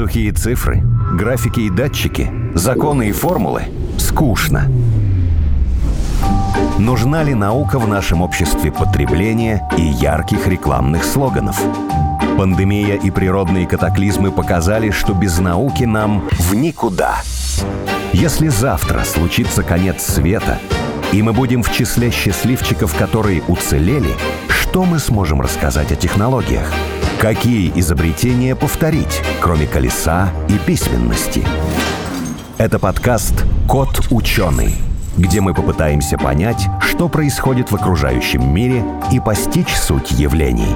Сухие цифры, графики и датчики, законы и формулы – скучно. Нужна ли наука в нашем обществе потребления и ярких рекламных слоганов? Пандемия и природные катаклизмы показали, что без науки нам в никуда. Если завтра случится конец света, и мы будем в числе счастливчиков, которые уцелели, что мы сможем рассказать о технологиях? Какие изобретения повторить, кроме колеса и письменности? Это подкаст «Кот ученый», где мы попытаемся понять, что происходит в окружающем мире и постичь суть явлений.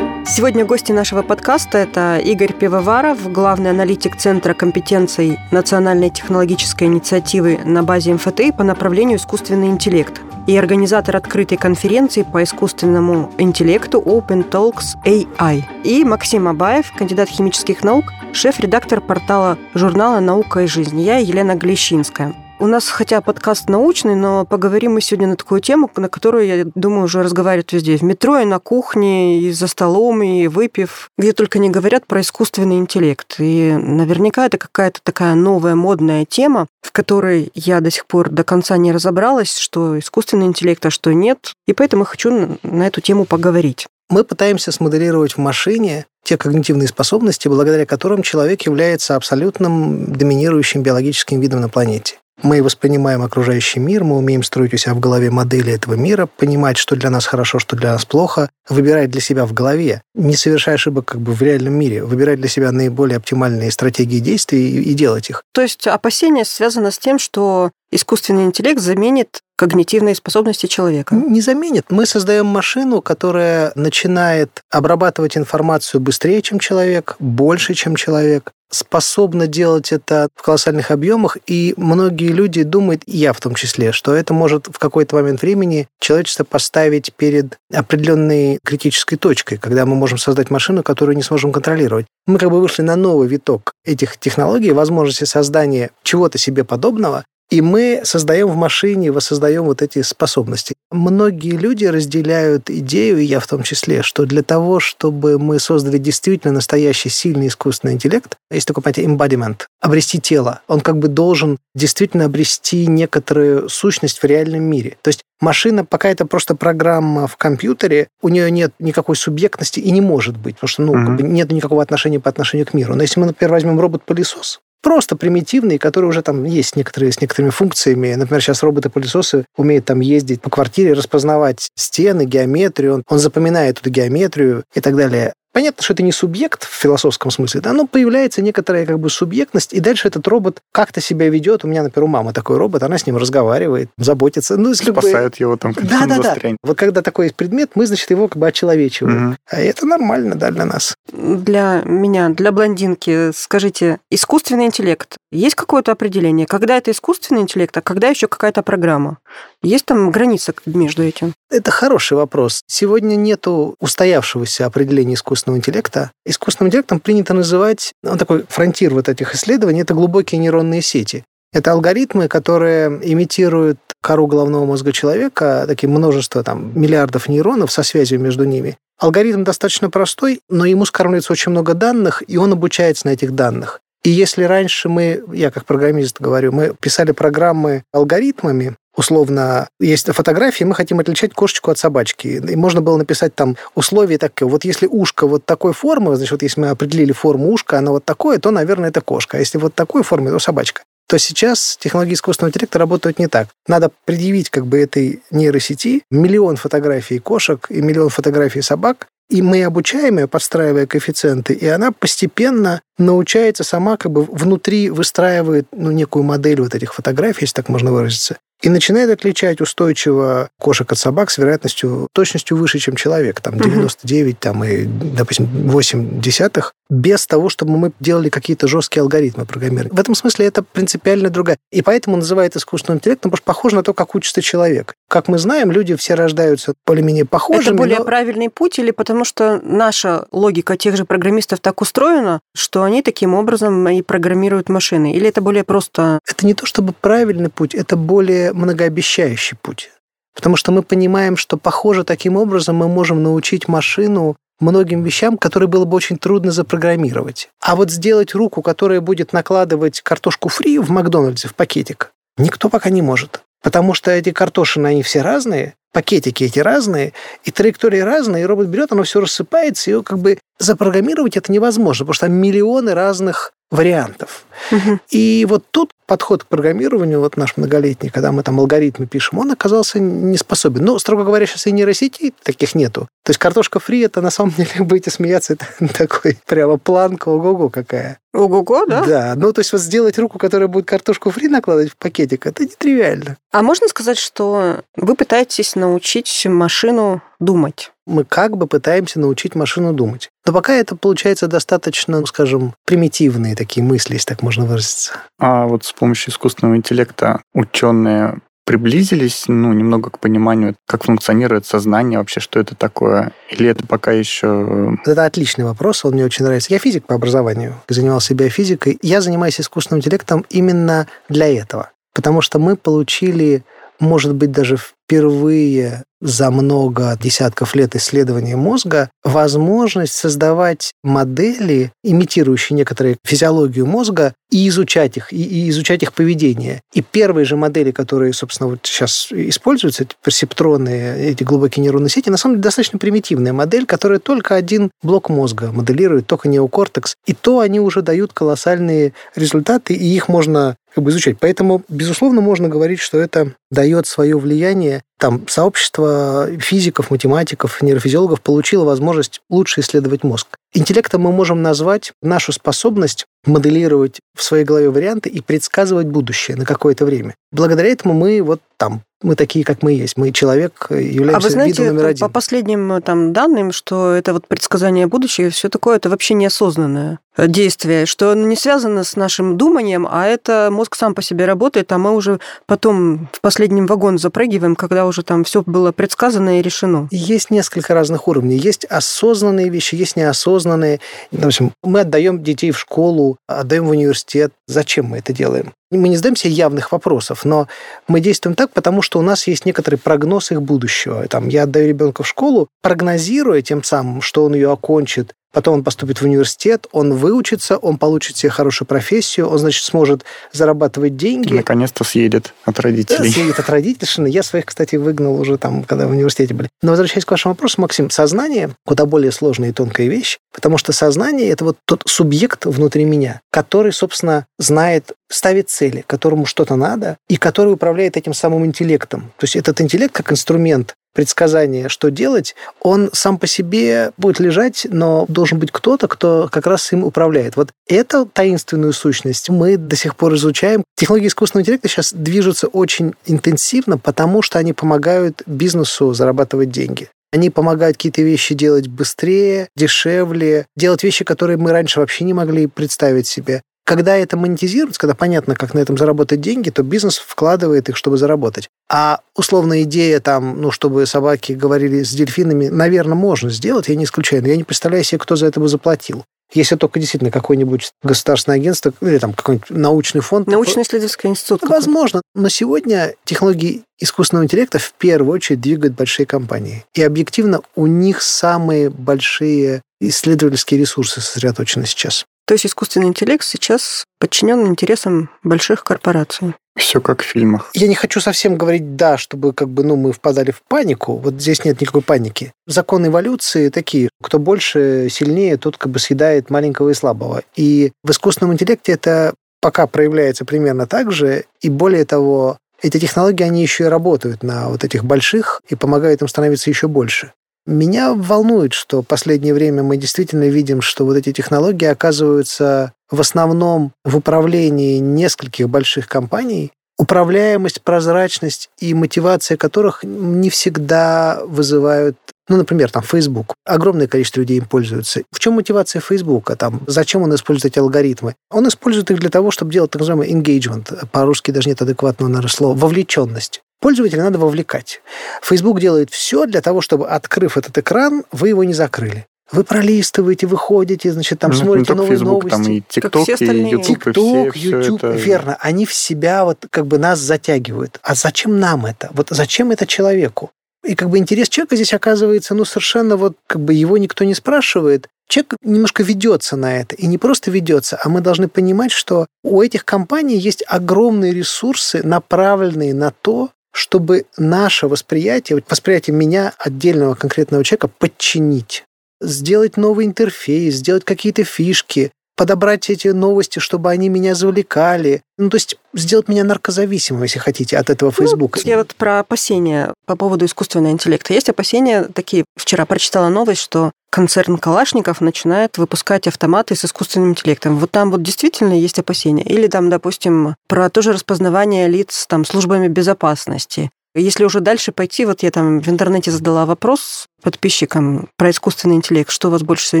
Сегодня гости нашего подкаста – это Игорь Пивоваров, главный аналитик Центра компетенций Национальной технологической инициативы на базе МФТИ по направлению искусственный интеллект и организатор открытой конференции по искусственному интеллекту Open Talks AI. И Максим Абаев, кандидат химических наук, шеф-редактор портала журнала «Наука и жизнь». Я Елена Глещинская. У нас хотя подкаст научный, но поговорим мы сегодня на такую тему, на которую, я думаю, уже разговаривают везде. В метро, и на кухне, и за столом, и выпив. Где только не говорят про искусственный интеллект. И наверняка это какая-то такая новая модная тема, в которой я до сих пор до конца не разобралась, что искусственный интеллект, а что нет. И поэтому хочу на эту тему поговорить. Мы пытаемся смоделировать в машине те когнитивные способности, благодаря которым человек является абсолютным доминирующим биологическим видом на планете. Мы воспринимаем окружающий мир, мы умеем строить у себя в голове модели этого мира, понимать, что для нас хорошо, что для нас плохо, выбирать для себя в голове, не совершая ошибок как бы в реальном мире, выбирать для себя наиболее оптимальные стратегии действий и, и делать их. То есть опасение связано с тем, что искусственный интеллект заменит когнитивные способности человека? Не заменит. Мы создаем машину, которая начинает обрабатывать информацию быстрее, чем человек, больше, чем человек, способна делать это в колоссальных объемах, и многие люди думают, и я в том числе, что это может в какой-то момент времени человечество поставить перед определенной критической точкой, когда мы можем создать машину, которую не сможем контролировать. Мы как бы вышли на новый виток этих технологий, возможности создания чего-то себе подобного, и мы создаем в машине, воссоздаем вот эти способности. Многие люди разделяют идею, и я в том числе, что для того, чтобы мы создали действительно настоящий сильный искусственный интеллект, есть такое понятие embodiment, обрести тело. Он как бы должен действительно обрести некоторую сущность в реальном мире. То есть машина, пока это просто программа в компьютере, у нее нет никакой субъектности и не может быть, потому что ну, mm-hmm. как бы нет никакого отношения по отношению к миру. Но если мы, например, возьмем робот-пылесос, просто примитивные, которые уже там есть некоторые с некоторыми функциями. Например, сейчас роботы-пылесосы умеют там ездить по квартире, распознавать стены, геометрию, он, он запоминает эту геометрию и так далее. Понятно, что это не субъект в философском смысле, да, но появляется некоторая как бы субъектность, и дальше этот робот как-то себя ведет. У меня, например, у мамы такой робот, она с ним разговаривает, заботится. Ну, Спасает бы... его там, да, да, да. Вот когда такой есть предмет, мы, значит, его как бы очеловечиваем. Угу. А это нормально, да, для нас. Для меня, для блондинки, скажите, искусственный интеллект, есть какое-то определение? Когда это искусственный интеллект, а когда еще какая-то программа? Есть там граница между этим? Это хороший вопрос. Сегодня нету устоявшегося определения искусственного интеллекта. Искусственным интеллектом принято называть, он такой фронтир вот этих исследований, это глубокие нейронные сети. Это алгоритмы, которые имитируют кору головного мозга человека, такие множество там, миллиардов нейронов со связью между ними. Алгоритм достаточно простой, но ему скармливается очень много данных, и он обучается на этих данных. И если раньше мы, я как программист говорю, мы писали программы алгоритмами, условно, есть фотографии, мы хотим отличать кошечку от собачки. И можно было написать там условия такие, вот если ушко вот такой формы, значит, вот если мы определили форму ушка, она вот такое, то, наверное, это кошка. А если вот такой формы, то собачка то сейчас технологии искусственного интеллекта работают не так. Надо предъявить как бы этой нейросети миллион фотографий кошек и миллион фотографий собак, и мы обучаем ее, подстраивая коэффициенты, и она постепенно научается сама как бы внутри выстраивает ну, некую модель вот этих фотографий, если так можно выразиться и начинает отличать устойчиво кошек от собак с вероятностью, точностью выше, чем человек, там 99 там, и, допустим, 8 десятых, без того, чтобы мы делали какие-то жесткие алгоритмы программирования. В этом смысле это принципиально другая. И поэтому называют искусственным интеллектом, потому что похоже на то, как учится человек. Как мы знаем, люди все рождаются более-менее похожими. Это более но... правильный путь или потому что наша логика тех же программистов так устроена, что они таким образом и программируют машины? Или это более просто... Это не то чтобы правильный путь, это более многообещающий путь. Потому что мы понимаем, что, похоже, таким образом мы можем научить машину многим вещам, которые было бы очень трудно запрограммировать. А вот сделать руку, которая будет накладывать картошку фри в Макдональдсе в пакетик, никто пока не может. Потому что эти картошины, они все разные, пакетики эти разные, и траектории разные, и робот берет, оно все рассыпается, и как бы запрограммировать это невозможно, потому что там миллионы разных вариантов. Угу. И вот тут подход к программированию, вот наш многолетний, когда мы там алгоритмы пишем, он оказался не способен. Но, строго говоря, сейчас и нейросетей таких нету. То есть картошка фри, это на самом деле, будете смеяться, это такой прямо планка, ого-го какая. Ого-го, да? Да. Ну, то есть вот сделать руку, которая будет картошку фри накладывать в пакетик, это нетривиально. А можно сказать, что вы пытаетесь научить машину думать? Мы как бы пытаемся научить машину думать. Но пока это получается достаточно, скажем, примитивные такие мысли, если так можно выразиться. А вот с помощью искусственного интеллекта ученые приблизились, ну, немного к пониманию, как функционирует сознание, вообще, что это такое? Или это пока еще... Это отличный вопрос, он мне очень нравится. Я физик по образованию, занимался биофизикой. Я занимаюсь искусственным интеллектом именно для этого. Потому что мы получили, может быть, даже впервые за много десятков лет исследования мозга возможность создавать модели, имитирующие некоторые физиологию мозга, и изучать их, и, и изучать их поведение. И первые же модели, которые, собственно, вот сейчас используются, эти персептроны, эти глубокие нейронные сети, на самом деле достаточно примитивная модель, которая только один блок мозга моделирует, только неокортекс. И то они уже дают колоссальные результаты, и их можно как бы изучать. Поэтому, безусловно, можно говорить, что это дает свое влияние там сообщество физиков, математиков, нейрофизиологов получило возможность лучше исследовать мозг. Интеллектом мы можем назвать нашу способность моделировать в своей голове варианты и предсказывать будущее на какое-то время. Благодаря этому мы вот там мы такие, как мы есть. Мы человек, являемся а вы знаете, видом номер один. по последним там, данным, что это вот предсказание будущего, все такое, это вообще неосознанное действие, что оно не связано с нашим думанием, а это мозг сам по себе работает, а мы уже потом в последнем вагон запрыгиваем, когда уже там все было предсказано и решено. Есть несколько разных уровней. Есть осознанные вещи, есть неосознанные. Допустим, мы отдаем детей в школу, отдаем в университет. Зачем мы это делаем? Мы не задаем себе явных вопросов, но мы действуем так, потому что у нас есть некоторый прогноз их будущего. Там, я отдаю ребенка в школу, прогнозируя тем самым, что он ее окончит, Потом он поступит в университет, он выучится, он получит себе хорошую профессию, он, значит, сможет зарабатывать деньги. Наконец-то съедет от родителей. Да, съедет от родителей. Я своих, кстати, выгнал уже там, когда в университете были. Но возвращаясь к вашему вопросу, Максим, сознание куда более сложная и тонкая вещь, потому что сознание – это вот тот субъект внутри меня, который, собственно, знает, ставит цели, которому что-то надо, и который управляет этим самым интеллектом. То есть этот интеллект как инструмент предсказание, что делать, он сам по себе будет лежать, но должен быть кто-то, кто как раз им управляет. Вот эту таинственную сущность мы до сих пор изучаем. Технологии искусственного интеллекта сейчас движутся очень интенсивно, потому что они помогают бизнесу зарабатывать деньги. Они помогают какие-то вещи делать быстрее, дешевле, делать вещи, которые мы раньше вообще не могли представить себе. Когда это монетизируется, когда понятно, как на этом заработать деньги, то бизнес вкладывает их, чтобы заработать. А условная идея там, ну, чтобы собаки говорили с дельфинами, наверное, можно сделать, я не исключаю, но я не представляю себе, кто за это бы заплатил. Если только действительно какое-нибудь государственное агентство или там какой-нибудь научный фонд. Научно-исследовательский институт. Возможно. Но сегодня технологии искусственного интеллекта в первую очередь двигают большие компании. И объективно у них самые большие исследовательские ресурсы сосредоточены сейчас. То есть искусственный интеллект сейчас подчинен интересам больших корпораций. Все как в фильмах. Я не хочу совсем говорить «да», чтобы как бы, ну, мы впадали в панику. Вот здесь нет никакой паники. Законы эволюции такие. Кто больше, сильнее, тот как бы съедает маленького и слабого. И в искусственном интеллекте это пока проявляется примерно так же. И более того, эти технологии, они еще и работают на вот этих больших и помогают им становиться еще больше. Меня волнует, что в последнее время мы действительно видим, что вот эти технологии оказываются в основном в управлении нескольких больших компаний, управляемость, прозрачность и мотивация которых не всегда вызывают ну, например, там Facebook. Огромное количество людей им пользуются. В чем мотивация Facebook? Там, зачем он использует эти алгоритмы? Он использует их для того, чтобы делать так называемый engagement. По-русски даже нет адекватного, наверное, слова. Вовлеченность. Пользователя надо вовлекать. Facebook делает все для того, чтобы, открыв этот экран, вы его не закрыли. Вы пролистываете, выходите, значит, там ну, смотрите новые Facebook, новости. Там и TikTok, и YouTube, TikTok, и все, YouTube, все это... верно. Они в себя вот как бы нас затягивают. А зачем нам это? Вот зачем это человеку? И как бы интерес человека здесь оказывается, ну, совершенно вот как бы его никто не спрашивает. Человек немножко ведется на это. И не просто ведется, а мы должны понимать, что у этих компаний есть огромные ресурсы, направленные на то, чтобы наше восприятие, восприятие меня, отдельного конкретного человека, подчинить. Сделать новый интерфейс, сделать какие-то фишки, подобрать эти новости, чтобы они меня завлекали. Ну, то есть сделать меня наркозависимым, если хотите, от этого Фейсбука. Ну, я вот про опасения по поводу искусственного интеллекта. Есть опасения такие. Вчера прочитала новость, что концерн Калашников начинает выпускать автоматы с искусственным интеллектом. Вот там вот действительно есть опасения. Или там, допустим, про тоже распознавание лиц там службами безопасности. Если уже дальше пойти, вот я там в интернете задала вопрос подписчикам про искусственный интеллект, что вас больше всего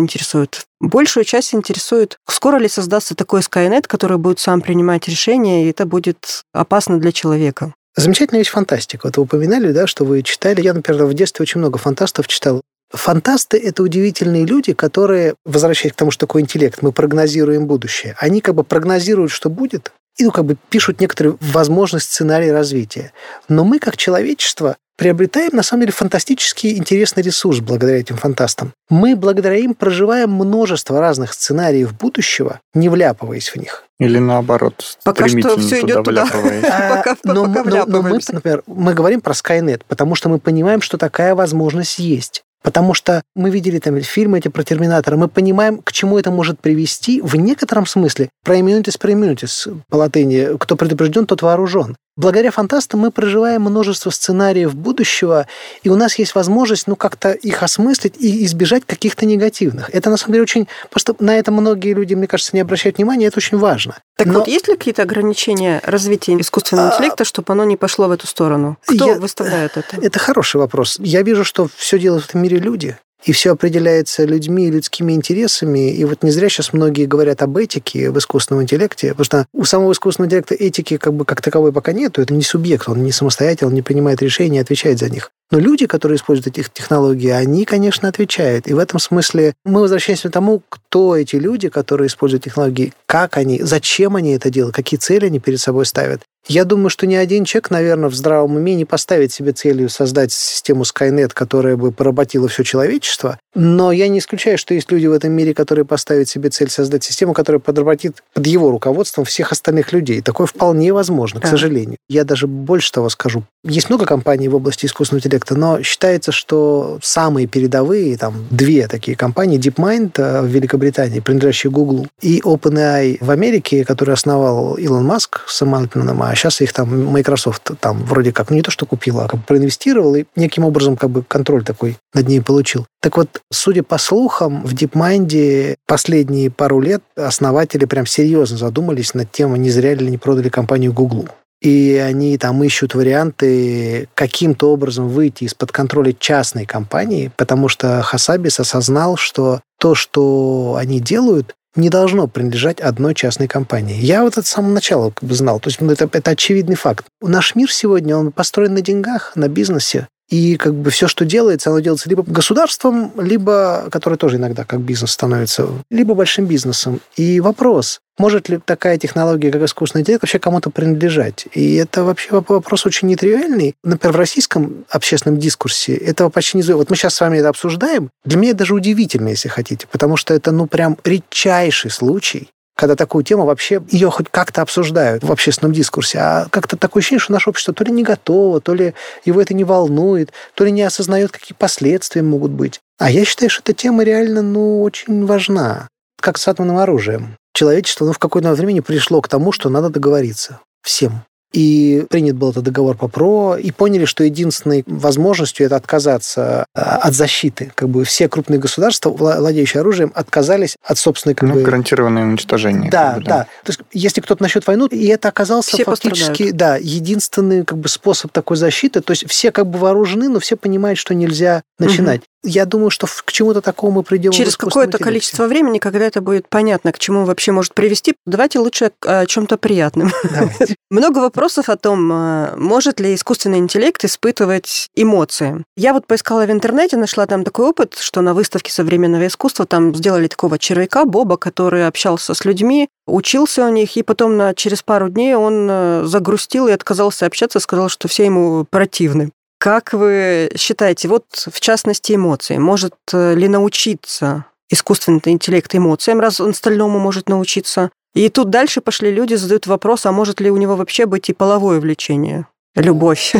интересует. Большую часть интересует, скоро ли создастся такой Skynet, который будет сам принимать решения, и это будет опасно для человека. Замечательная вещь фантастика. Вот вы упоминали, да, что вы читали. Я, например, в детстве очень много фантастов читал. Фантасты — это удивительные люди, которые, возвращаясь к тому, что такое интеллект, мы прогнозируем будущее. Они как бы прогнозируют, что будет, и ну, как бы пишут некоторые возможности сценарии развития. Но мы, как человечество, приобретаем, на самом деле, фантастический интересный ресурс благодаря этим фантастам. Мы благодаря им проживаем множество разных сценариев будущего, не вляпываясь в них. Или наоборот, пока что все идет туда. пока, но, но, но мы, например, мы говорим про Skynet, потому что мы понимаем, что такая возможность есть. Потому что мы видели там фильмы эти про Терминатора, мы понимаем, к чему это может привести в некотором смысле. Про иммунитис, про иммунитис по латыни. Кто предупрежден, тот вооружен. Благодаря фантастам мы проживаем множество сценариев будущего, и у нас есть возможность ну, как-то их осмыслить и избежать каких-то негативных. Это, на самом деле, очень... Просто на это многие люди, мне кажется, не обращают внимания, это очень важно. Так Но... вот, есть ли какие-то ограничения развития искусственного а, интеллекта, чтобы оно не пошло в эту сторону? Кто Я... выставляет это? Это хороший вопрос. Я вижу, что все делают в этом мире люди. И все определяется людьми и людскими интересами. И вот не зря сейчас многие говорят об этике в искусственном интеллекте, потому что у самого искусственного интеллекта этики как бы как таковой пока нету. Это не субъект, он не самостоятельный, он не принимает решения, отвечает за них. Но люди, которые используют эти технологии, они, конечно, отвечают. И в этом смысле мы возвращаемся к тому, кто эти люди, которые используют технологии, как они, зачем они это делают, какие цели они перед собой ставят. Я думаю, что ни один человек, наверное, в здравом уме не поставит себе целью создать систему Skynet, которая бы поработила все человечество. Но я не исключаю, что есть люди в этом мире, которые поставят себе цель создать систему, которая подработит под его руководством всех остальных людей. Такое вполне возможно, к сожалению. Я даже больше того скажу. Есть много компаний в области искусственного интеллекта, но считается, что самые передовые, там, две такие компании, DeepMind э, в Великобритании, принадлежащие Google, и OpenAI в Америке, который основал Илон Маск с Альтманом, а сейчас их там Microsoft там вроде как, ну не то, что купила, а как проинвестировал и неким образом как бы контроль такой над ней получил. Так вот, судя по слухам, в DeepMind последние пару лет основатели прям серьезно задумались над тем, не зря ли не продали компанию Google и они там ищут варианты каким-то образом выйти из-под контроля частной компании, потому что Хасабис осознал, что то, что они делают, не должно принадлежать одной частной компании. Я вот это с самого начала как бы знал. То есть ну, это, это очевидный факт. Наш мир сегодня, он построен на деньгах, на бизнесе. И как бы все, что делается, оно делается либо государством, либо, которое тоже иногда как бизнес становится, либо большим бизнесом. И вопрос, может ли такая технология, как искусственный интеллект, вообще кому-то принадлежать? И это вообще вопрос очень нетривиальный. Например, в российском общественном дискурсе этого почти не... Вот мы сейчас с вами это обсуждаем. Для меня это даже удивительно, если хотите, потому что это, ну, прям редчайший случай, когда такую тему вообще ее хоть как-то обсуждают в общественном дискурсе, а как-то такое ощущение, что наше общество то ли не готово, то ли его это не волнует, то ли не осознает, какие последствия могут быть. А я считаю, что эта тема реально, ну, очень важна. Как с атомным оружием. Человечество, ну, в какое-то время пришло к тому, что надо договориться всем. И принят был этот договор по ПРО, и поняли, что единственной возможностью это отказаться а, от защиты. Как бы все крупные государства, владеющие оружием, отказались от собственной... Как ну, бы... гарантированное уничтожение. Да, как бы, да, да. То есть, если кто-то начнет войну, и это оказался все фактически да, единственный как бы, способ такой защиты. То есть все как бы вооружены, но все понимают, что нельзя начинать. Угу. Я думаю, что к чему-то такому мы придем. Через какое-то количество времени, когда это будет понятно, к чему вообще может привести, давайте лучше о чем-то приятном. Много вопросов о том, э, может ли искусственный интеллект испытывать эмоции. Я вот поискала в интернете, нашла там такой опыт, что на выставке современного искусства там сделали такого червяка Боба, который общался с людьми, учился у них, и потом на, через пару дней он э, загрустил и отказался общаться, сказал, что все ему противны. Как вы считаете, вот в частности эмоции, может ли научиться искусственный интеллект эмоциям, раз он стальному может научиться? И тут дальше пошли люди, задают вопрос, а может ли у него вообще быть и половое влечение? Любовь.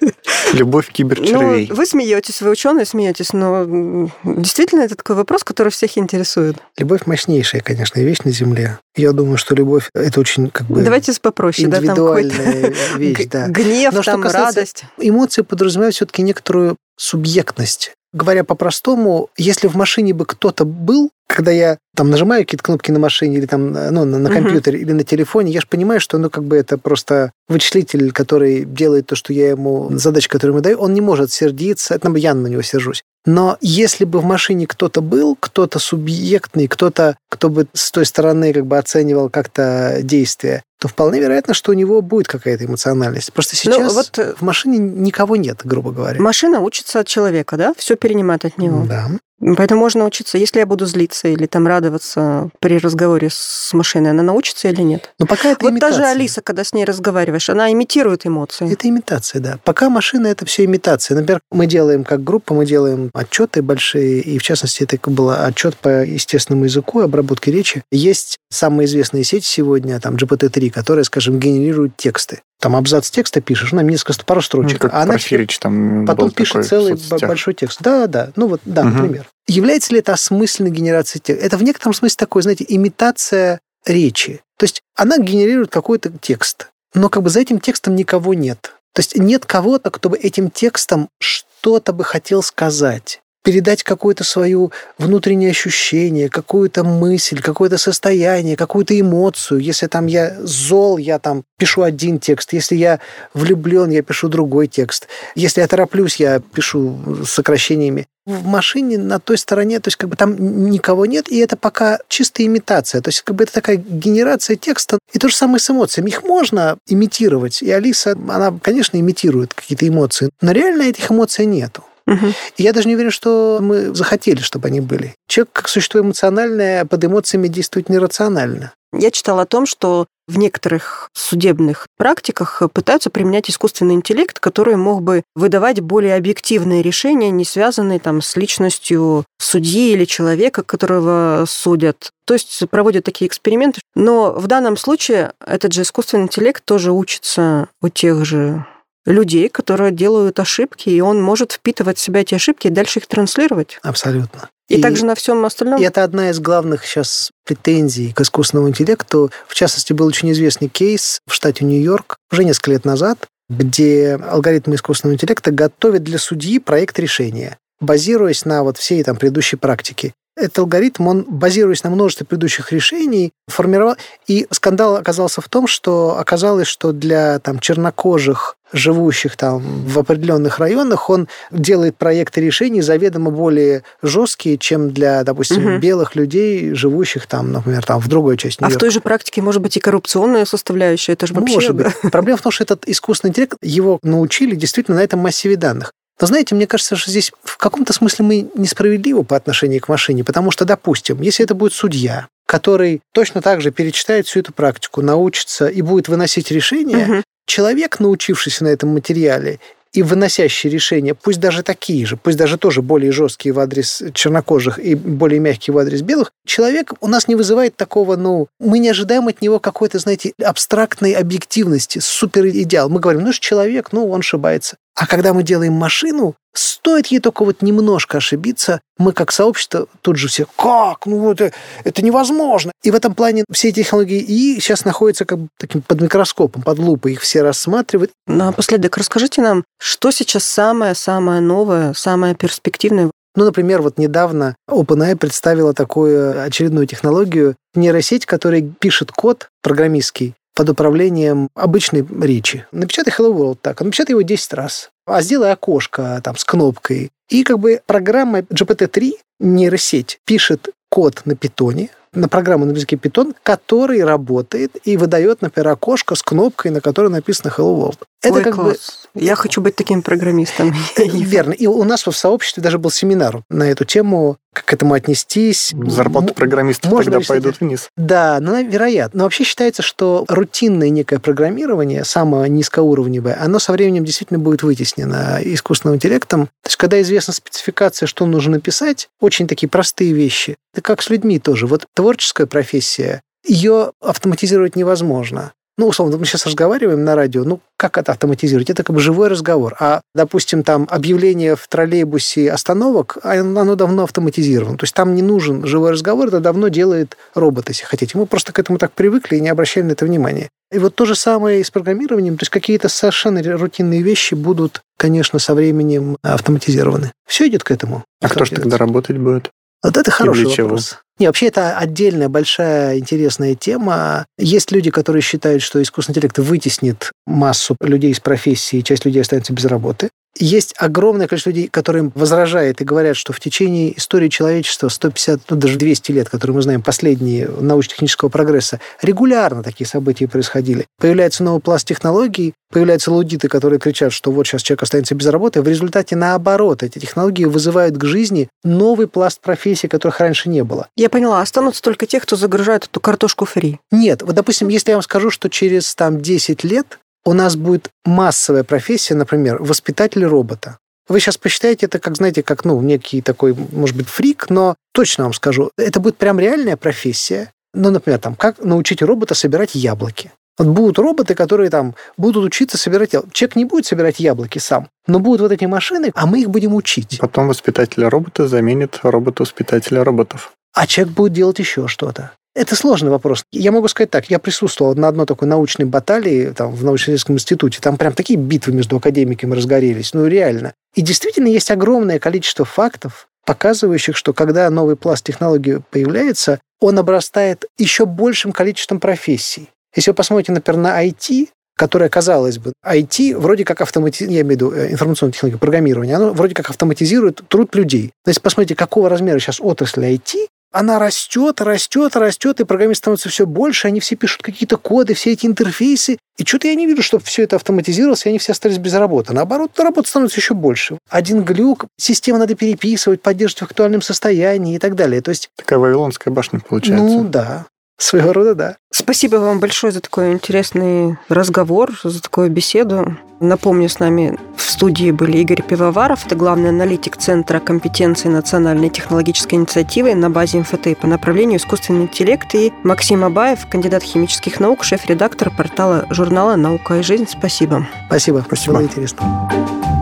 Любовь киберчервей. Ну, вы смеетесь, вы ученые смеетесь, но действительно это такой вопрос, который всех интересует. Любовь мощнейшая, конечно, вещь на Земле. Я думаю, что любовь – это очень как бы Давайте попроще, да, там вещь, да. Гнев, Но там, радость. Эмоции подразумевают все-таки некоторую субъектность. Говоря по-простому, если в машине бы кто-то был, когда я там нажимаю какие-то кнопки на машине или там ну, на, на uh-huh. компьютере или на телефоне, я же понимаю, что ну как бы это просто вычислитель, который делает то, что я ему, задача, которую ему даю, он не может сердиться, это я на него сержусь. Но если бы в машине кто-то был, кто-то субъектный, кто-то, кто бы с той стороны как бы оценивал как-то действие, то вполне вероятно, что у него будет какая-то эмоциональность. Просто ну, сейчас ну, вот в машине никого нет, грубо говоря. Машина учится от человека, да? Все перенимает от него. Да. Поэтому можно учиться, если я буду злиться или там радоваться при разговоре с машиной, она научится или нет? Но пока это Вот имитация. даже Алиса, когда с ней разговариваешь, она имитирует эмоции. Это имитация, да. Пока машина это все имитация. Например, мы делаем как группа, мы делаем отчеты большие, и в частности это был отчет по естественному языку, обработке речи. Есть самые известные сети сегодня, там GPT-3, которая, скажем, генерирует тексты там абзац текста пишешь, она несколько пару строчек. Ну, а она Порфирич там потом пишет целый большой текст. Да, да. Ну вот, да, угу. например. Является ли это осмысленной генерацией текста? Это в некотором смысле такое, знаете, имитация речи. То есть она генерирует какой-то текст, но как бы за этим текстом никого нет. То есть нет кого-то, кто бы этим текстом что-то бы хотел сказать передать какое-то свое внутреннее ощущение, какую-то мысль, какое-то состояние, какую-то эмоцию. Если там я зол, я там пишу один текст. Если я влюблен, я пишу другой текст. Если я тороплюсь, я пишу сокращениями. В машине на той стороне, то есть как бы там никого нет, и это пока чистая имитация. То есть как бы это такая генерация текста. И то же самое с эмоциями. Их можно имитировать. И Алиса, она, конечно, имитирует какие-то эмоции, но реально этих эмоций нету. Угу. И я даже не уверен, что мы захотели, чтобы они были. Человек, как существо эмоциональное, под эмоциями действует нерационально. Я читала о том, что в некоторых судебных практиках пытаются применять искусственный интеллект, который мог бы выдавать более объективные решения, не связанные там, с личностью судьи или человека, которого судят. То есть проводят такие эксперименты. Но в данном случае этот же искусственный интеллект тоже учится у тех же людей, которые делают ошибки, и он может впитывать в себя эти ошибки и дальше их транслировать. Абсолютно. И, и также на всем остальном. И это одна из главных сейчас претензий к искусственному интеллекту. В частности, был очень известный кейс в штате Нью-Йорк уже несколько лет назад, где алгоритмы искусственного интеллекта готовят для судьи проект решения, базируясь на вот всей там предыдущей практике. Этот алгоритм, он, базируясь на множестве предыдущих решений, формировал... И скандал оказался в том, что оказалось, что для там, чернокожих живущих там в определенных районах, он делает проекты решений заведомо более жесткие, чем для, допустим, угу. белых людей, живущих там, например, там в другой части А в той же практике может быть и коррупционная составляющая, это же вообще... Может быть. Проблема в том, что этот искусственный интеллект, его научили действительно на этом массиве данных. Но знаете, мне кажется, что здесь в каком-то смысле мы несправедливы по отношению к машине, потому что, допустим, если это будет судья, который точно так же перечитает всю эту практику, научится и будет выносить решение, угу. человек, научившийся на этом материале и выносящие решения, пусть даже такие же, пусть даже тоже более жесткие в адрес чернокожих и более мягкие в адрес белых, человек у нас не вызывает такого, ну, мы не ожидаем от него какой-то, знаете, абстрактной объективности, супер идеал. Мы говорим, ну, человек, ну, он ошибается. А когда мы делаем машину, стоит ей только вот немножко ошибиться, мы как сообщество тут же все, как? Ну, это, это невозможно. И в этом плане все технологии и сейчас находятся как бы таким под микроскопом, под лупой, их все рассматривают. Напоследок расскажите нам, что сейчас самое-самое новое, самое перспективное ну, например, вот недавно OpenAI представила такую очередную технологию, нейросеть, которая пишет код программистский, под управлением обычной речи. Напечатай Hello World так, а напечатай его 10 раз. А сделай окошко там с кнопкой. И как бы программа GPT-3, нейросеть, пишет код на питоне, на программу на языке Python, который работает и выдает, например, окошко с кнопкой, на которой написано Hello World. Это Ой, как класс. бы... Я хочу быть таким программистом. Верно. И у нас в сообществе даже был семинар на эту тему как к этому отнестись. Зарплаты программистов Можно тогда пойдут вниз. Да, ну, вероятно. Но вообще считается, что рутинное некое программирование, самое низкоуровневое, оно со временем действительно будет вытеснено искусственным интеллектом. То есть, когда известна спецификация, что нужно написать, очень такие простые вещи. Это как с людьми тоже. Вот творческая профессия, ее автоматизировать невозможно ну, условно, мы сейчас разговариваем на радио, ну, как это автоматизировать? Это как бы живой разговор. А, допустим, там объявление в троллейбусе остановок, а оно давно автоматизировано. То есть там не нужен живой разговор, это давно делает робот, если хотите. Мы просто к этому так привыкли и не обращаем на это внимания. И вот то же самое и с программированием. То есть какие-то совершенно рутинные вещи будут, конечно, со временем автоматизированы. Все идет к этому. А кто же тогда работать будет? Вот это хороший вопрос. Не, вообще это отдельная большая интересная тема. Есть люди, которые считают, что искусственный интеллект вытеснит массу людей из профессии, и часть людей останется без работы. Есть огромное количество людей, которые возражают и говорят, что в течение истории человечества 150, ну даже 200 лет, которые мы знаем, последние научно-технического прогресса, регулярно такие события происходили. Появляется новый пласт технологий, появляются лудиты, которые кричат, что вот сейчас человек останется без работы. В результате, наоборот, эти технологии вызывают к жизни новый пласт профессий, которых раньше не было. Я поняла, останутся только те, кто загружает эту картошку фри. Нет, вот, допустим, если я вам скажу, что через там 10 лет у нас будет массовая профессия, например, воспитатель робота. Вы сейчас посчитаете это как, знаете, как, ну, некий такой, может быть, фрик, но точно вам скажу, это будет прям реальная профессия. Ну, например, там, как научить робота собирать яблоки. Вот будут роботы, которые там будут учиться собирать яблоки. Человек не будет собирать яблоки сам, но будут вот эти машины, а мы их будем учить. Потом воспитателя робота заменит робота-воспитателя роботов. А человек будет делать еще что-то. Это сложный вопрос. Я могу сказать так, я присутствовал на одной такой научной баталии там, в научно-исследовательском институте. Там прям такие битвы между академиками разгорелись. Ну, реально. И действительно есть огромное количество фактов, показывающих, что когда новый пласт технологий появляется, он обрастает еще большим количеством профессий. Если вы посмотрите, например, на IT, которое, казалось бы, IT вроде как автоматизирует, я имею в виду э, информационную технологию программирования, оно вроде как автоматизирует труд людей. Но если посмотрите, какого размера сейчас отрасль IT, она растет, растет, растет, и программистов становится все больше, они все пишут какие-то коды, все эти интерфейсы. И что-то я не вижу, чтобы все это автоматизировалось, и они все остались без работы. Наоборот, работа становится еще больше. Один глюк, систему надо переписывать, поддерживать в актуальном состоянии и так далее. То есть... Такая вавилонская башня получается. Ну да, Своего рода, да. Спасибо вам большое за такой интересный разговор, за такую беседу. Напомню, с нами в студии были Игорь Пивоваров, это главный аналитик Центра компетенции национальной технологической инициативы на базе МФТ по направлению искусственный интеллект, и Максим Абаев, кандидат химических наук, шеф-редактор портала журнала «Наука и жизнь». Спасибо. Спасибо. Спасибо. Было интересно.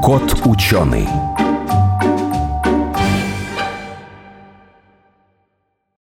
Кот ученый.